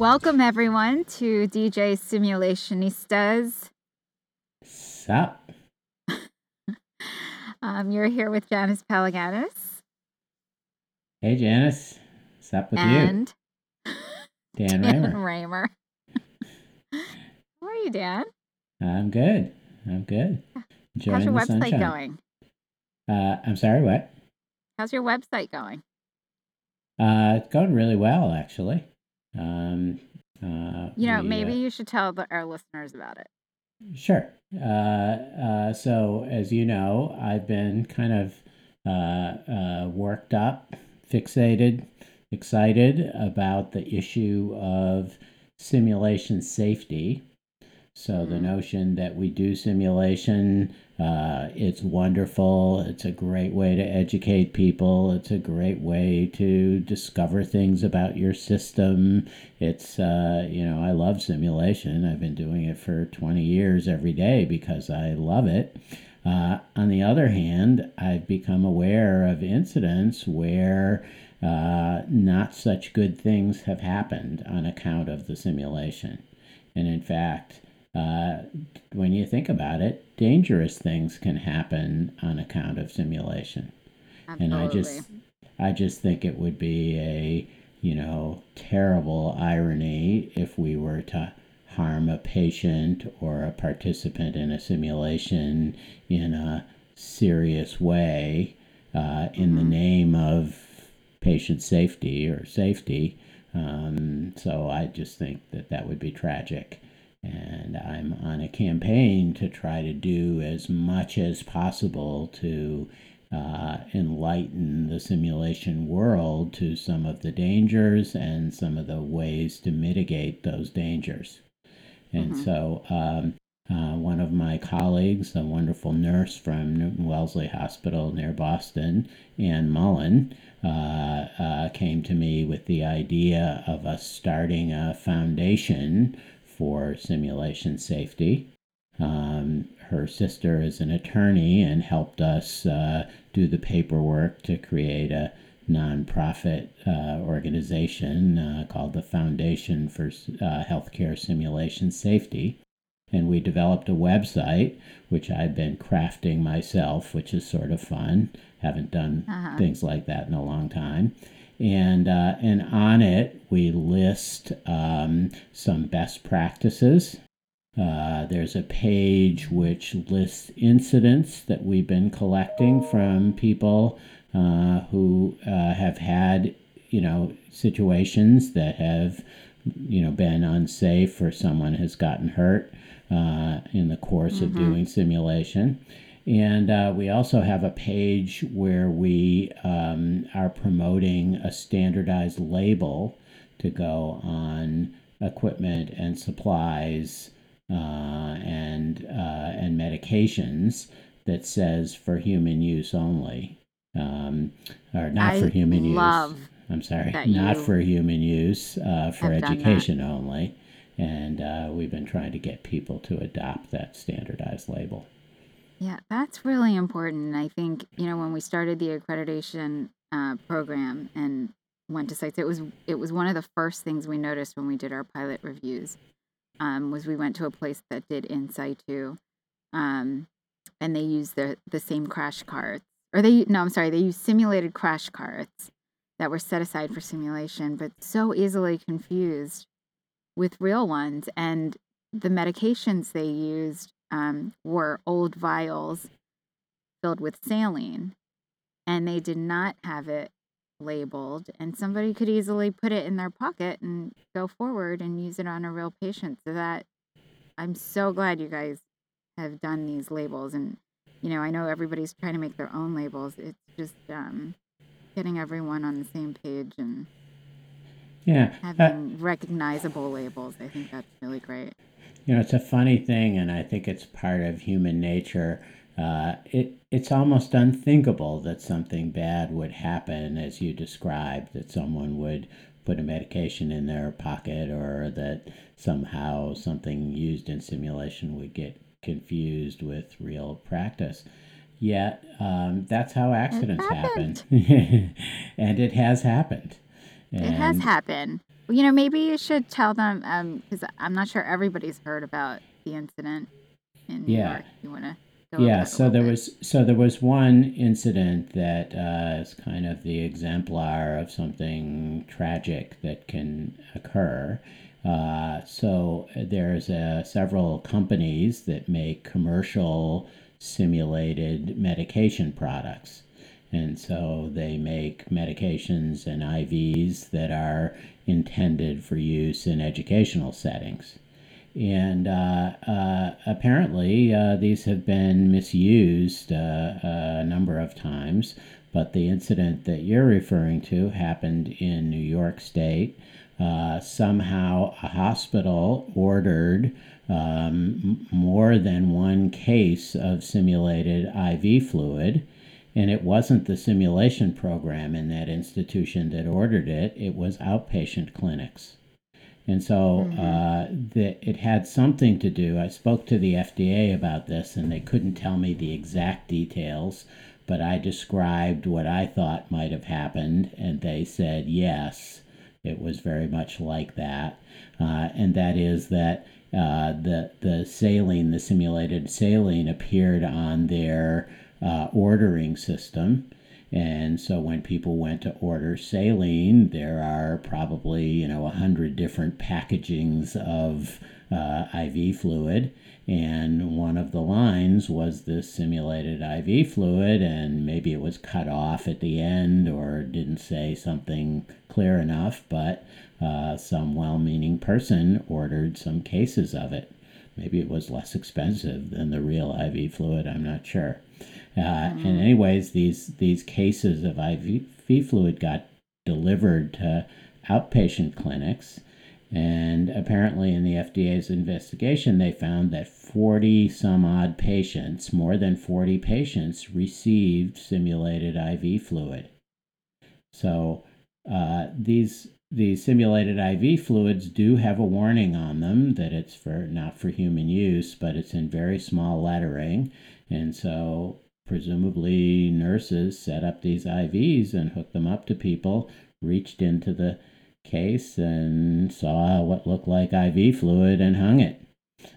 Welcome, everyone, to DJ Simulationistas. Sup? Um, you're here with Janice Palaganas Hey, Janice. Sup with and you? Dan Dan Raemer. Raemer. How are you, Dan? I'm good. I'm good. Enjoying How's your website sunshine. going? Uh, I'm sorry, what? How's your website going? Uh, it's going really well, actually. Um, uh, You know, we, maybe uh, you should tell the, our listeners about it. Sure. Uh, uh, so, as you know, I've been kind of uh, uh, worked up, fixated, excited about the issue of simulation safety. So, the Mhm. notion that we do simulation, uh, it's wonderful. It's a great way to educate people. It's a great way to discover things about your system. It's, uh, you know, I love simulation. I've been doing it for 20 years every day because I love it. Uh, on the other hand, I've become aware of incidents where uh, not such good things have happened on account of the simulation. And in fact, uh, when you think about it, dangerous things can happen on account of simulation and I just I just think it would be a you know terrible irony if we were to harm a patient or a participant in a simulation in a serious way uh, in the Mhm. name of patient safety or safety. Um, so I just think that that would be tragic. And I'm on a campaign to try to do as much as possible to uh, enlighten the simulation world to some of the dangers and some of the ways to mitigate those dangers. And Mhm. so, um, uh, one of my colleagues, a wonderful nurse from Newton Wellesley Hospital near Boston, Ann Mullen, uh, uh, came to me with the idea of us starting a foundation for simulation safety. Um, her sister is an attorney and helped us uh, do the paperwork to create a nonprofit uh, organization uh, called the Foundation for uh, Healthcare Simulation Safety. And we developed a website, which I've been crafting myself, which is sort of fun. Haven't done Uh-huh. things like that in a long time. And, uh, and on it, we list um, some best practices uh, there's a page which lists incidents that we've been collecting from people uh, who uh, have had, you know, situations that have, you know, been unsafe or someone has gotten hurt uh, in the course of Mhm. doing simulation. And uh, we also have a page where we um, are promoting a standardized label to go on equipment and supplies uh, and uh, and medications that says for human use only, um, or not I for human love use. I'm sorry, not for human use, uh, for have done that. education only. And uh, we've been trying to get people to adopt that standardized label. Yeah, that's really important. I think, you know, when we started the accreditation uh, program and went to sites, it was it was one of the first things we noticed when we did our pilot reviews. Um, was we went to a place that did in situ, um, and they used the the same crash carts, or they no, I'm sorry, they used simulated crash carts that were set aside for simulation, but so easily confused with real ones. And the medications they used um, were old vials filled with saline, and they did not have it labeled. And somebody could easily put it in their pocket and go forward and use it on a real patient. So that I'm so glad you guys have done these labels and you know, I know everybody's trying to make their own labels. It's just um, getting everyone on the same page and yeah, uh having uh, recognizable labels. I think that's really great. You know, it's a funny thing, and I think it's part of human nature. Uh, it it's almost unthinkable that something bad would happen, as you described, that someone would put a medication in their pocket, or that somehow something used in simulation would get confused with real practice. Yet um, that's how accidents happen, and it has happened. And it has happened. You know, maybe you should tell them because um, I'm not sure everybody's heard about the incident in New yeah. York. You want to? Yeah, so there bit. was so there was one incident that uh, is kind of the exemplar of something tragic that can occur. Uh, so there's uh, several companies that make commercial simulated medication products. And so they make medications and IVs that are intended for use in educational settings. And uh, uh, apparently, uh, these have been misused uh, a number of times. But the incident that you're referring to happened in New York State. Uh, somehow, a hospital ordered um, more than one case of simulated IV fluid. And it wasn't the simulation program in that institution that ordered it, it was outpatient clinics. And so mm-hmm. uh, the, it had something to do. I spoke to the FDA about this, and they couldn't tell me the exact details, but I described what I thought might have happened, and they said yes, it was very much like that. Uh, and that is that uh, the the saline, the simulated saline, appeared on their uh, ordering system. And so when people went to order saline, there are probably, you know, a hundred different packagings of uh, IV fluid. And one of the lines was this simulated IV fluid, and maybe it was cut off at the end or didn't say something clear enough, but uh, some well meaning person ordered some cases of it. Maybe it was less expensive than the real IV fluid, I'm not sure. Uh, mm-hmm. And, anyways, these, these cases of IV fluid got delivered to outpatient clinics. And apparently, in the FDA's investigation, they found that 40 some odd patients, more than 40 patients, received simulated IV fluid. So, uh, these the simulated IV fluids do have a warning on them that it's for not for human use, but it's in very small lettering. And so presumably nurses set up these IVs and hooked them up to people, reached into the case and saw what looked like IV fluid and hung it.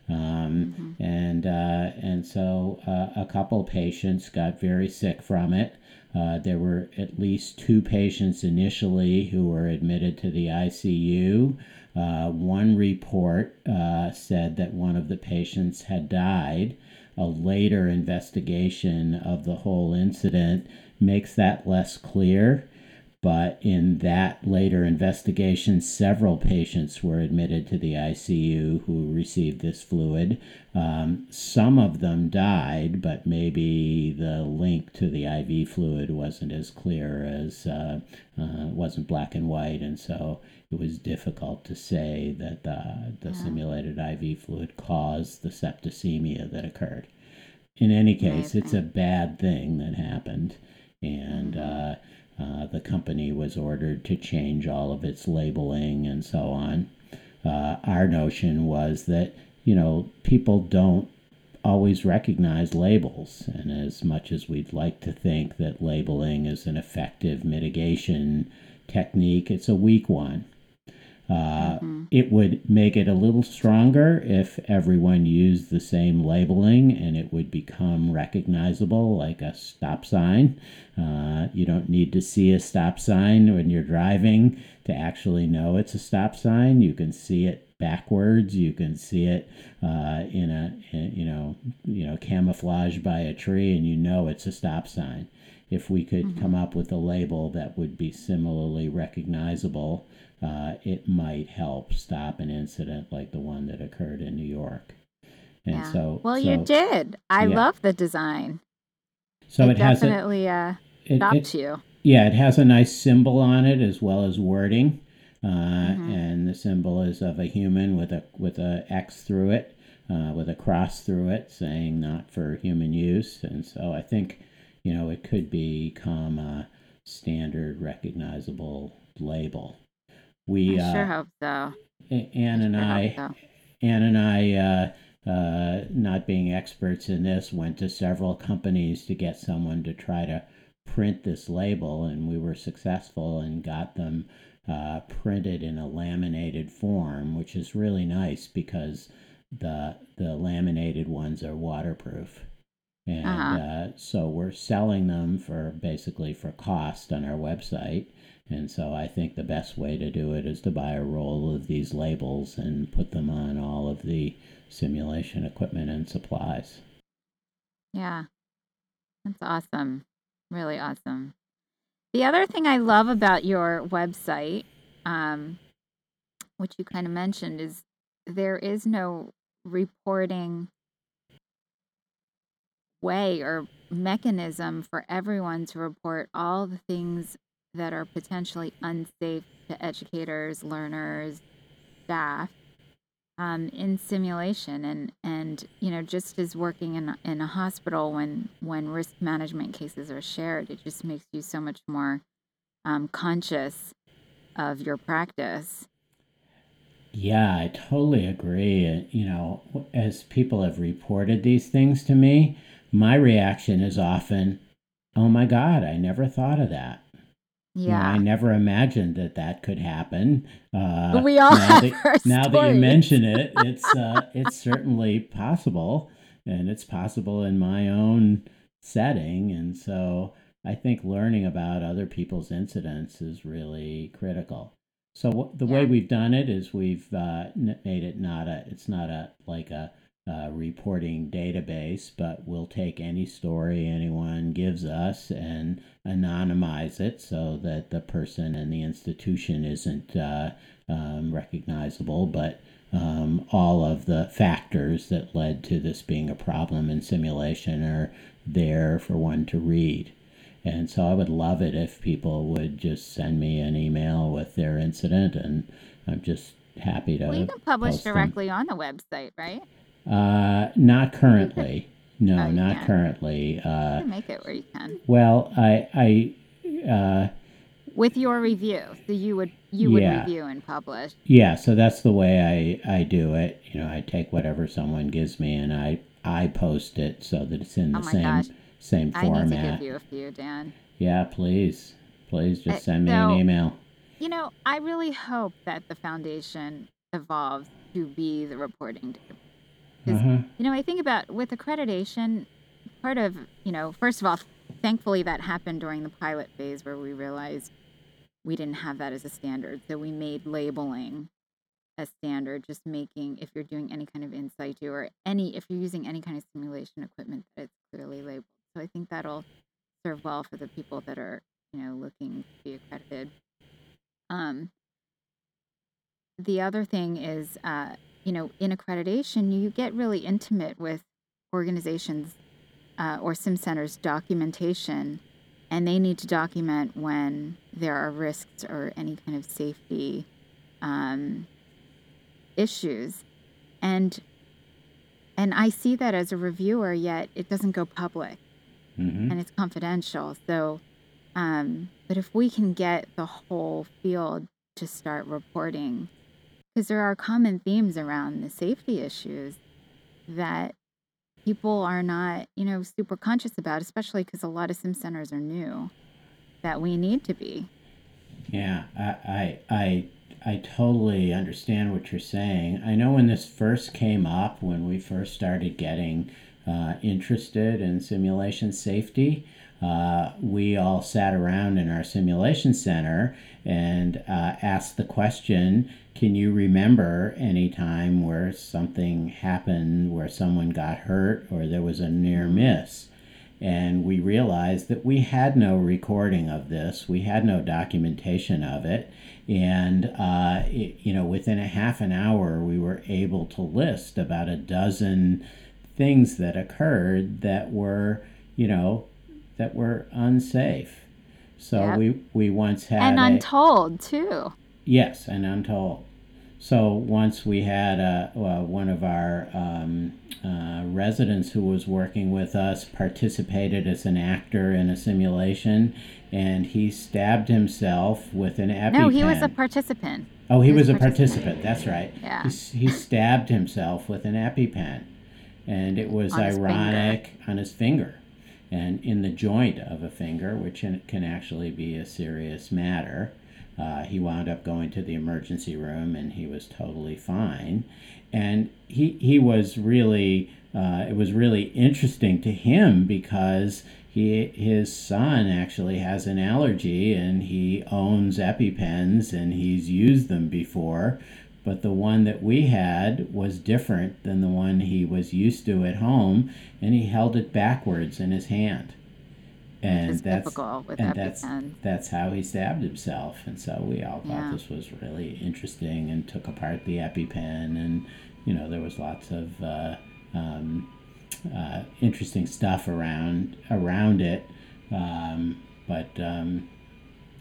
Um, mm-hmm. And uh, and so uh, a couple patients got very sick from it. Uh, there were at least two patients initially who were admitted to the ICU. Uh, one report uh, said that one of the patients had died. A later investigation of the whole incident makes that less clear. But in that later investigation, several patients were admitted to the ICU who received this fluid. Um, some of them died, but maybe the link to the IV fluid wasn't as clear as uh, uh, wasn't black and white, and so it was difficult to say that the, the yeah. simulated IV fluid caused the septicemia that occurred. In any case, it's a bad thing that happened, and. Mm-hmm. Uh, uh, the company was ordered to change all of its labeling and so on. Uh, our notion was that, you know, people don't always recognize labels. And as much as we'd like to think that labeling is an effective mitigation technique, it's a weak one. Uh, mm-hmm. It would make it a little stronger if everyone used the same labeling and it would become recognizable like a stop sign. Uh, you don't need to see a stop sign when you're driving to actually know it's a stop sign. You can see it backwards. You can see it uh, in a in, you know you know camouflaged by a tree, and you know it's a stop sign. If we could mm-hmm. come up with a label that would be similarly recognizable uh, it might help stop an incident like the one that occurred in New York. And yeah. so, well, so, you did. I yeah. love the design. So it, it, has a, definitely uh, it, stops it- you. yeah, it has a nice symbol on it as well as wording, uh, Mhm. and the symbol is of a human with a with a X through it, uh, with a cross through it, saying not for human use. And so I think, you know, it could become a standard recognizable label. We I sure uh, hope so. Ann and Sure I, so. Ann and I, uh, uh, not being experts in this, went to several companies to get someone to try to print this label, and we were successful and got them uh, printed in a laminated form, which is really nice because the the laminated ones are waterproof. And Uh-huh. uh, so we're selling them for basically for cost on our website. And so I think the best way to do it is to buy a roll of these labels and put them on all of the simulation equipment and supplies. Yeah. That's awesome. Really awesome. The other thing I love about your website, um, which you kind of mentioned, is there is no reporting way or mechanism for everyone to report all the things that are potentially unsafe to educators, learners, staff um, in simulation and and you know just as working in in a hospital when when risk management cases are shared it just makes you so much more um, conscious of your practice Yeah, I totally agree. You know, as people have reported these things to me, my reaction is often, oh my God, I never thought of that. You know, yeah I never imagined that that could happen. Uh, we all now have that, now that you mention it, it's uh, it's certainly possible, and it's possible in my own setting. And so I think learning about other people's incidents is really critical. So wh- the way we've done it is we've uh, n- made it not a it's not a like a, uh reporting database, but we'll take any story anyone gives us and anonymize it so that the person and the institution isn't uh, um, recognizable, but um, all of the factors that led to this being a problem in simulation are there for one to read. And so I would love it if people would just send me an email with their incident, and I'm just happy to. well you can publish post them. directly on the website right Uh, not currently. No, Oh, not can't. currently. Uh, can make it where you can well, I, I, uh, with your review so you would you would Yeah. review and publish yeah. So that's the way I, I do it. You know, I take whatever someone gives me and I, I post it so that it's in Oh the my same, gosh. same i need to format. give you a few dan Yeah, please, please just Uh, send me so- an email. You know, I really hope that the foundation evolves to be the reporting. data. Uh-huh. You know, I think about with accreditation, part of, you know, first of all, thankfully that happened during the pilot phase where we realized we didn't have that as a standard. So we made labeling a standard, just making, if you're doing any kind of in situ or any, if you're using any kind of simulation equipment, that it's clearly labeled. So I think that'll serve well for the people that are, you know, looking to be accredited. Um, the other thing is, uh, you know, in accreditation, you get really intimate with organizations uh, or sim centers documentation, and they need to document when there are risks or any kind of safety um, issues, and and I see that as a reviewer, yet it doesn't go public. Hmm and it's confidential. So, um, but if we can get the whole field to start reporting, because there are common themes around the safety issues that people are not, you know, super conscious about, especially because a lot of sim centers are new, that we need to be. Yeah, I, I, I, I totally understand what you're saying. I know when this first came up, when we first started getting uh, interested in simulation safety, uh, we all sat around in our simulation center and uh, asked the question Can you remember any time where something happened where someone got hurt or there was a near miss? and we realized that we had no recording of this we had no documentation of it and uh, it, you know within a half an hour we were able to list about a dozen things that occurred that were you know that were unsafe. So Yep. we we once had and a- untold too. Yes, and untold. So once we had a, well, one of our um, uh, residents who was working with us participated as an actor in a simulation, and he stabbed himself with an EpiPen. No, he was a participant. oh, he he was was a participant. That's right. Yeah. He, he stabbed himself with an EpiPen, and it was On his ironic on his finger, and in the joint of a finger, which can actually be a serious matter. Uh, he wound up going to the emergency room and he was totally fine. And he, he was really, uh, it was really interesting to him because he, his son actually has an allergy and he owns EpiPens and he's used them before. But the one that we had was different than the one he was used to at home, and he held it backwards in his hand. And that's and that's that's how he stabbed himself. And so we all thought Yeah. this was really interesting and took apart the EpiPen. And, you know, there was lots of uh, um, uh, interesting stuff around around it. Um, but, um,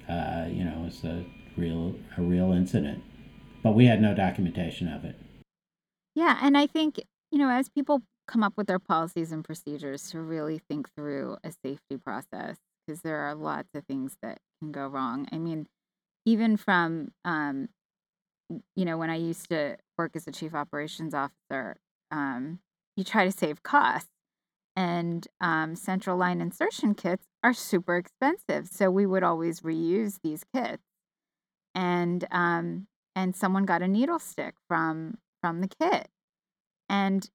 uh, you know, it was a real, a real incident. But we had no documentation of it. Yeah, and I think, you know, as people come up with their policies and procedures to really think through a safety process, because there are lots of things that can go wrong. I mean, even from, um, you know, when I used to work as a chief operations officer, um, you try to save costs. And um, central line insertion kits are super expensive. So we would always reuse these kits. And um, and someone got a needle stick from from the kit and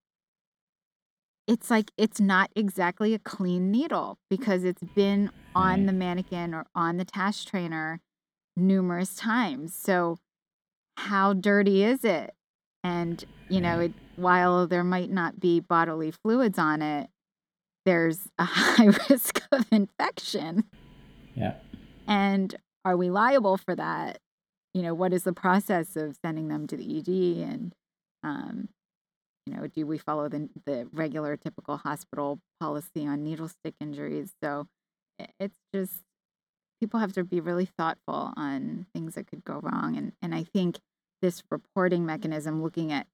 it's like it's not exactly a clean needle because it's been on the mannequin or on the task trainer numerous times. So how dirty is it? And you know it, while there might not be bodily fluids on it there's a high risk of infection. Yeah. and are we liable for that? You know, what is the process of sending them to the ED? And, um, you know, do we follow the, the regular typical hospital policy on needle stick injuries? So it's just, people have to be really thoughtful on things that could go wrong. And, and I think this reporting mechanism, looking at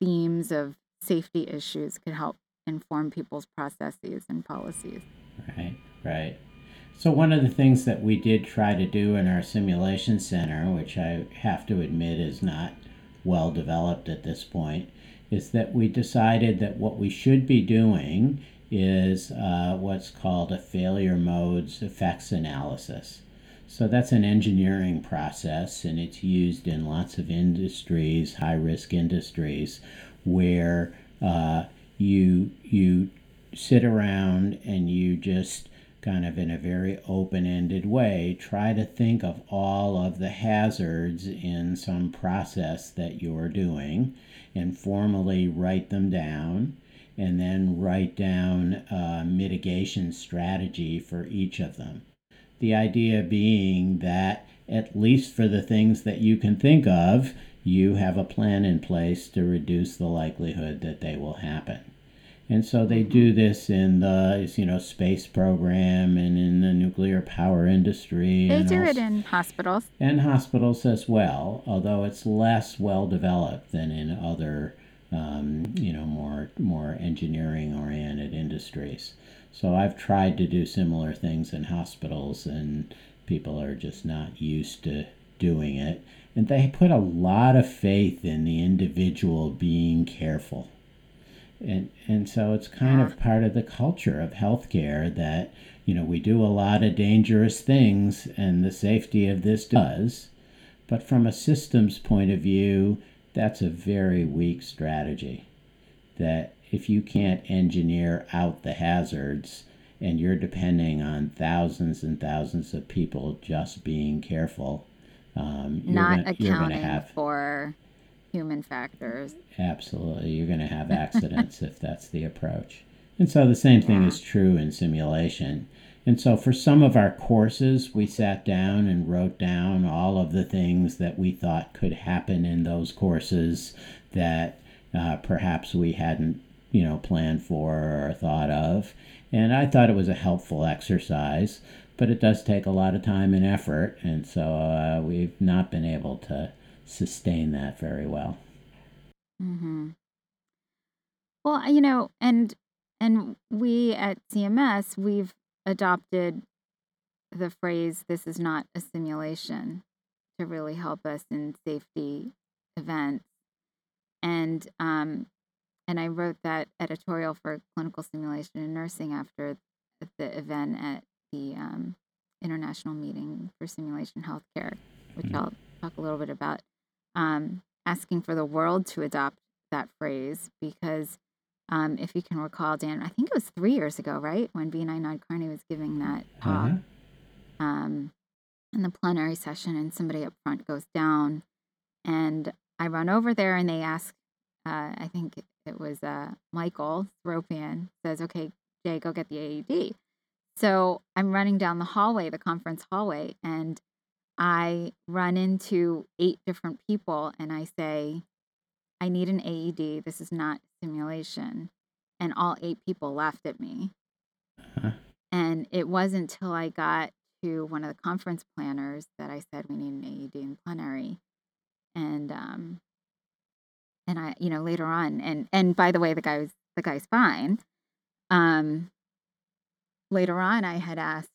themes of safety issues, could help inform people's processes and policies. Right, right. So, one of the things that we did try to do in our simulation center, which I have to admit is not well developed at this point, is that we decided that what we should be doing is uh, what's called a failure modes effects analysis. So, that's an engineering process and it's used in lots of industries, high risk industries, where uh, you, you sit around and you just kind of in a very open ended way try to think of all of the hazards in some process that you're doing and formally write them down and then write down a mitigation strategy for each of them. The idea being that, at least for the things that you can think of, you have a plan in place to reduce the likelihood that they will happen. And so they do this in the you know space program and in the nuclear power industry They and do it in hospitals. and hospitals as well, although it's less well developed than in other um, you know more more engineering oriented industries. So I've tried to do similar things in hospitals, and people are just not used to doing it. And they put a lot of faith in the individual being careful and and so it's kind of part of the culture of healthcare that you know we do a lot of dangerous things and the safety of this does. But from a systems point of view that's a very weak strategy. That if you can't engineer out the hazards and you're depending on thousands and thousands of people just being careful um, you're not gonna accounting have for human factors. Absolutely. You're going to have accidents if that's the approach. And so the same thing Yeah. is true in simulation. And so for some of our courses, we sat down and wrote down all of the things that we thought could happen in those courses that uh, perhaps we hadn't, you know, planned for or thought of. And I thought it was a helpful exercise, but it does take a lot of time and effort. And so uh, we've not been able to sustain that very well. Mm-hmm. Well, you know, and and we at CMS we've adopted the phrase "this is not a simulation" to really help us in safety events, and um, and I wrote that editorial for clinical simulation in nursing after the event at the um, International Meeting for Simulation Healthcare, which mm-hmm. I'll talk a little bit about. Um, asking for the world to adopt that phrase because um, if you can recall, Dan, I think it was three years ago, right, when Vinay Nadkarni was giving that talk uh-huh. um, in the plenary session, and somebody up front goes down, and I run over there, and they ask, uh, I think it was uh, Michael Thropian, says, "Okay, Jay, go get the AED." So I'm running down the hallway, the conference hallway, and I run into eight different people, and I say, I need an AED. This is not simulation. And all eight people laughed at me. Uh-huh. And it wasn't until I got to one of the conference planners that I said we need an AED in plenary. And um and I, you know, later on and and by the way, the guy was the guy's fine. Um later on I had asked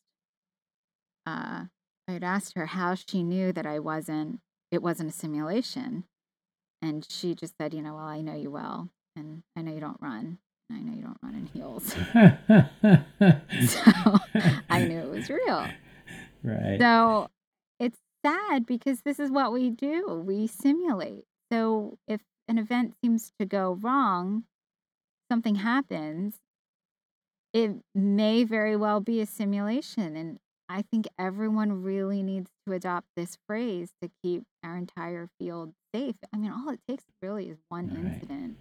uh I had asked her how she knew that I wasn't it wasn't a simulation. And she just said, you know, well, I know you well, and I know you don't run, and I know you don't run in heels. so I knew it was real. Right. So it's sad because this is what we do. We simulate. So if an event seems to go wrong, something happens, it may very well be a simulation. And I think everyone really needs to adopt this phrase to keep our entire field safe. I mean, all it takes really is one incident.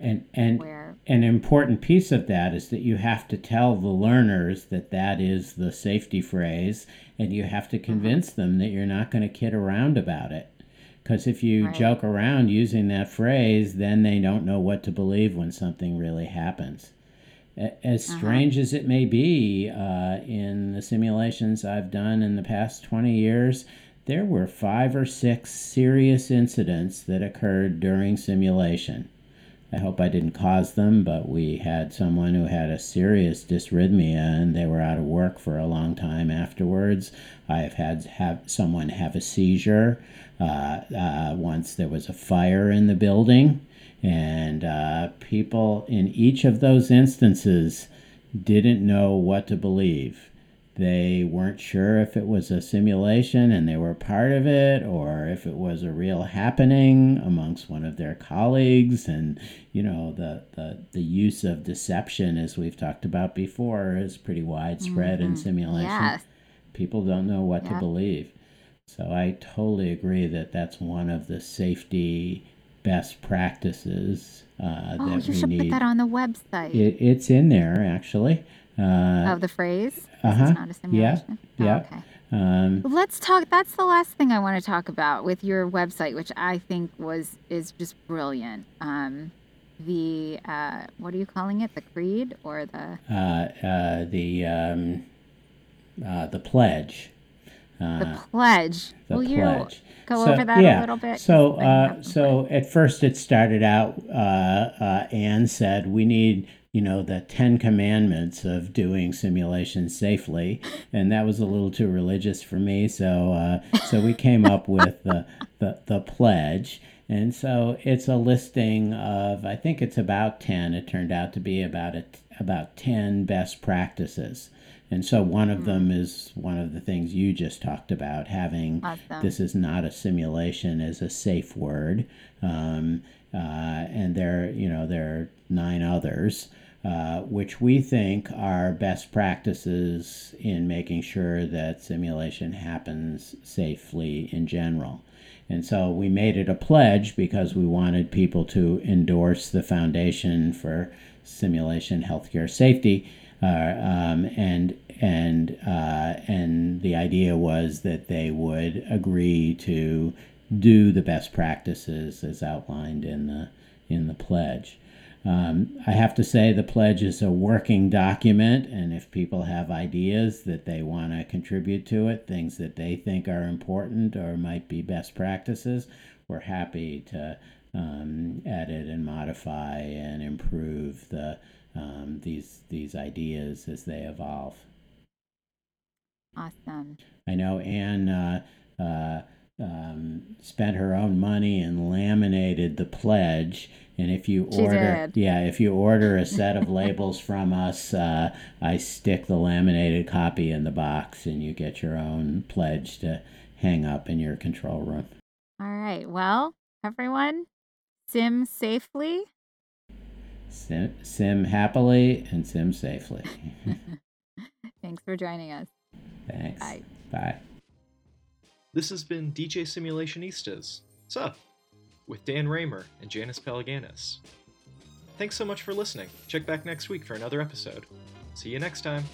And and where... an important piece of that is that you have to tell the learners that that is the safety phrase, and you have to uh-huh. convince them that you're not going to kid around about it. Because if you right. joke around using that phrase, then they don't know what to believe when something really happens as uh-huh. strange uh-huh. as it may be, uh, in the simulations I've done in the past 20 years, there were five or six serious incidents that occurred during simulation. I hope I didn't cause them, but we had someone who had a serious dysrhythmia and they were out of work for a long time afterwards. I've had have someone have a seizure. Uh, uh, once there was a fire in the building and uh, people in each of those instances didn't know what to believe. They weren't sure if it was a simulation and they were part of it or if it was a real happening amongst one of their colleagues. And, you know, the, the, the use of deception, as we've talked about before, is pretty widespread mm-hmm. in simulation. Yes. People don't know what to believe. So I totally agree that that's one of the safety best practices uh, oh, that you should need. put that on the website. It, it's in there actually. Uh, of the phrase. Uh huh. Yeah. Oh, yeah. Okay. Um, Let's talk. That's the last thing I want to talk about with your website, which I think was is just brilliant. Um, the uh, what are you calling it? The creed or the uh, uh, the um, uh, the pledge. Uh, the pledge. The Will pledge. you go so, over that yeah. a little bit? So, uh, so at first it started out. Uh, uh, Ann said we need, you know, the Ten Commandments of doing simulations safely, and that was a little too religious for me. So, uh, so we came up with the, the the pledge. And so it's a listing of, I think it's about 10. It turned out to be about a, about 10 best practices and so one of them mm. is one of the things you just talked about having awesome. this is not a simulation as a safe word. Um, uh, and there, you know, there are nine others. Uh, which we think are best practices in making sure that simulation happens safely in general. And so we made it a pledge because we wanted people to endorse the Foundation for Simulation Healthcare Safety uh, um, and and uh, and the idea was that they would agree to do the best practices as outlined in the in the pledge. um, I have to say the pledge is a working document, and if people have ideas that they want to contribute to it, things that they think are important or might be best practices, we're happy to um, edit and modify and improve the um, these these ideas as they evolve. Awesome. I know Ann uh, uh, um, spent her own money and laminated the pledge. And if you She order, did. yeah, if you order a set of labels from us, uh, I stick the laminated copy in the box, and you get your own pledge to hang up in your control room. All right. Well, everyone, sim safely. Sim, sim happily and sim safely. Thanks for joining us. Thanks. Bye. Bye. This has been DJ Simulationistas. Sup? With Dan Raemer and Janice Palaganas. Thanks so much for listening. Check back next week for another episode. See you next time.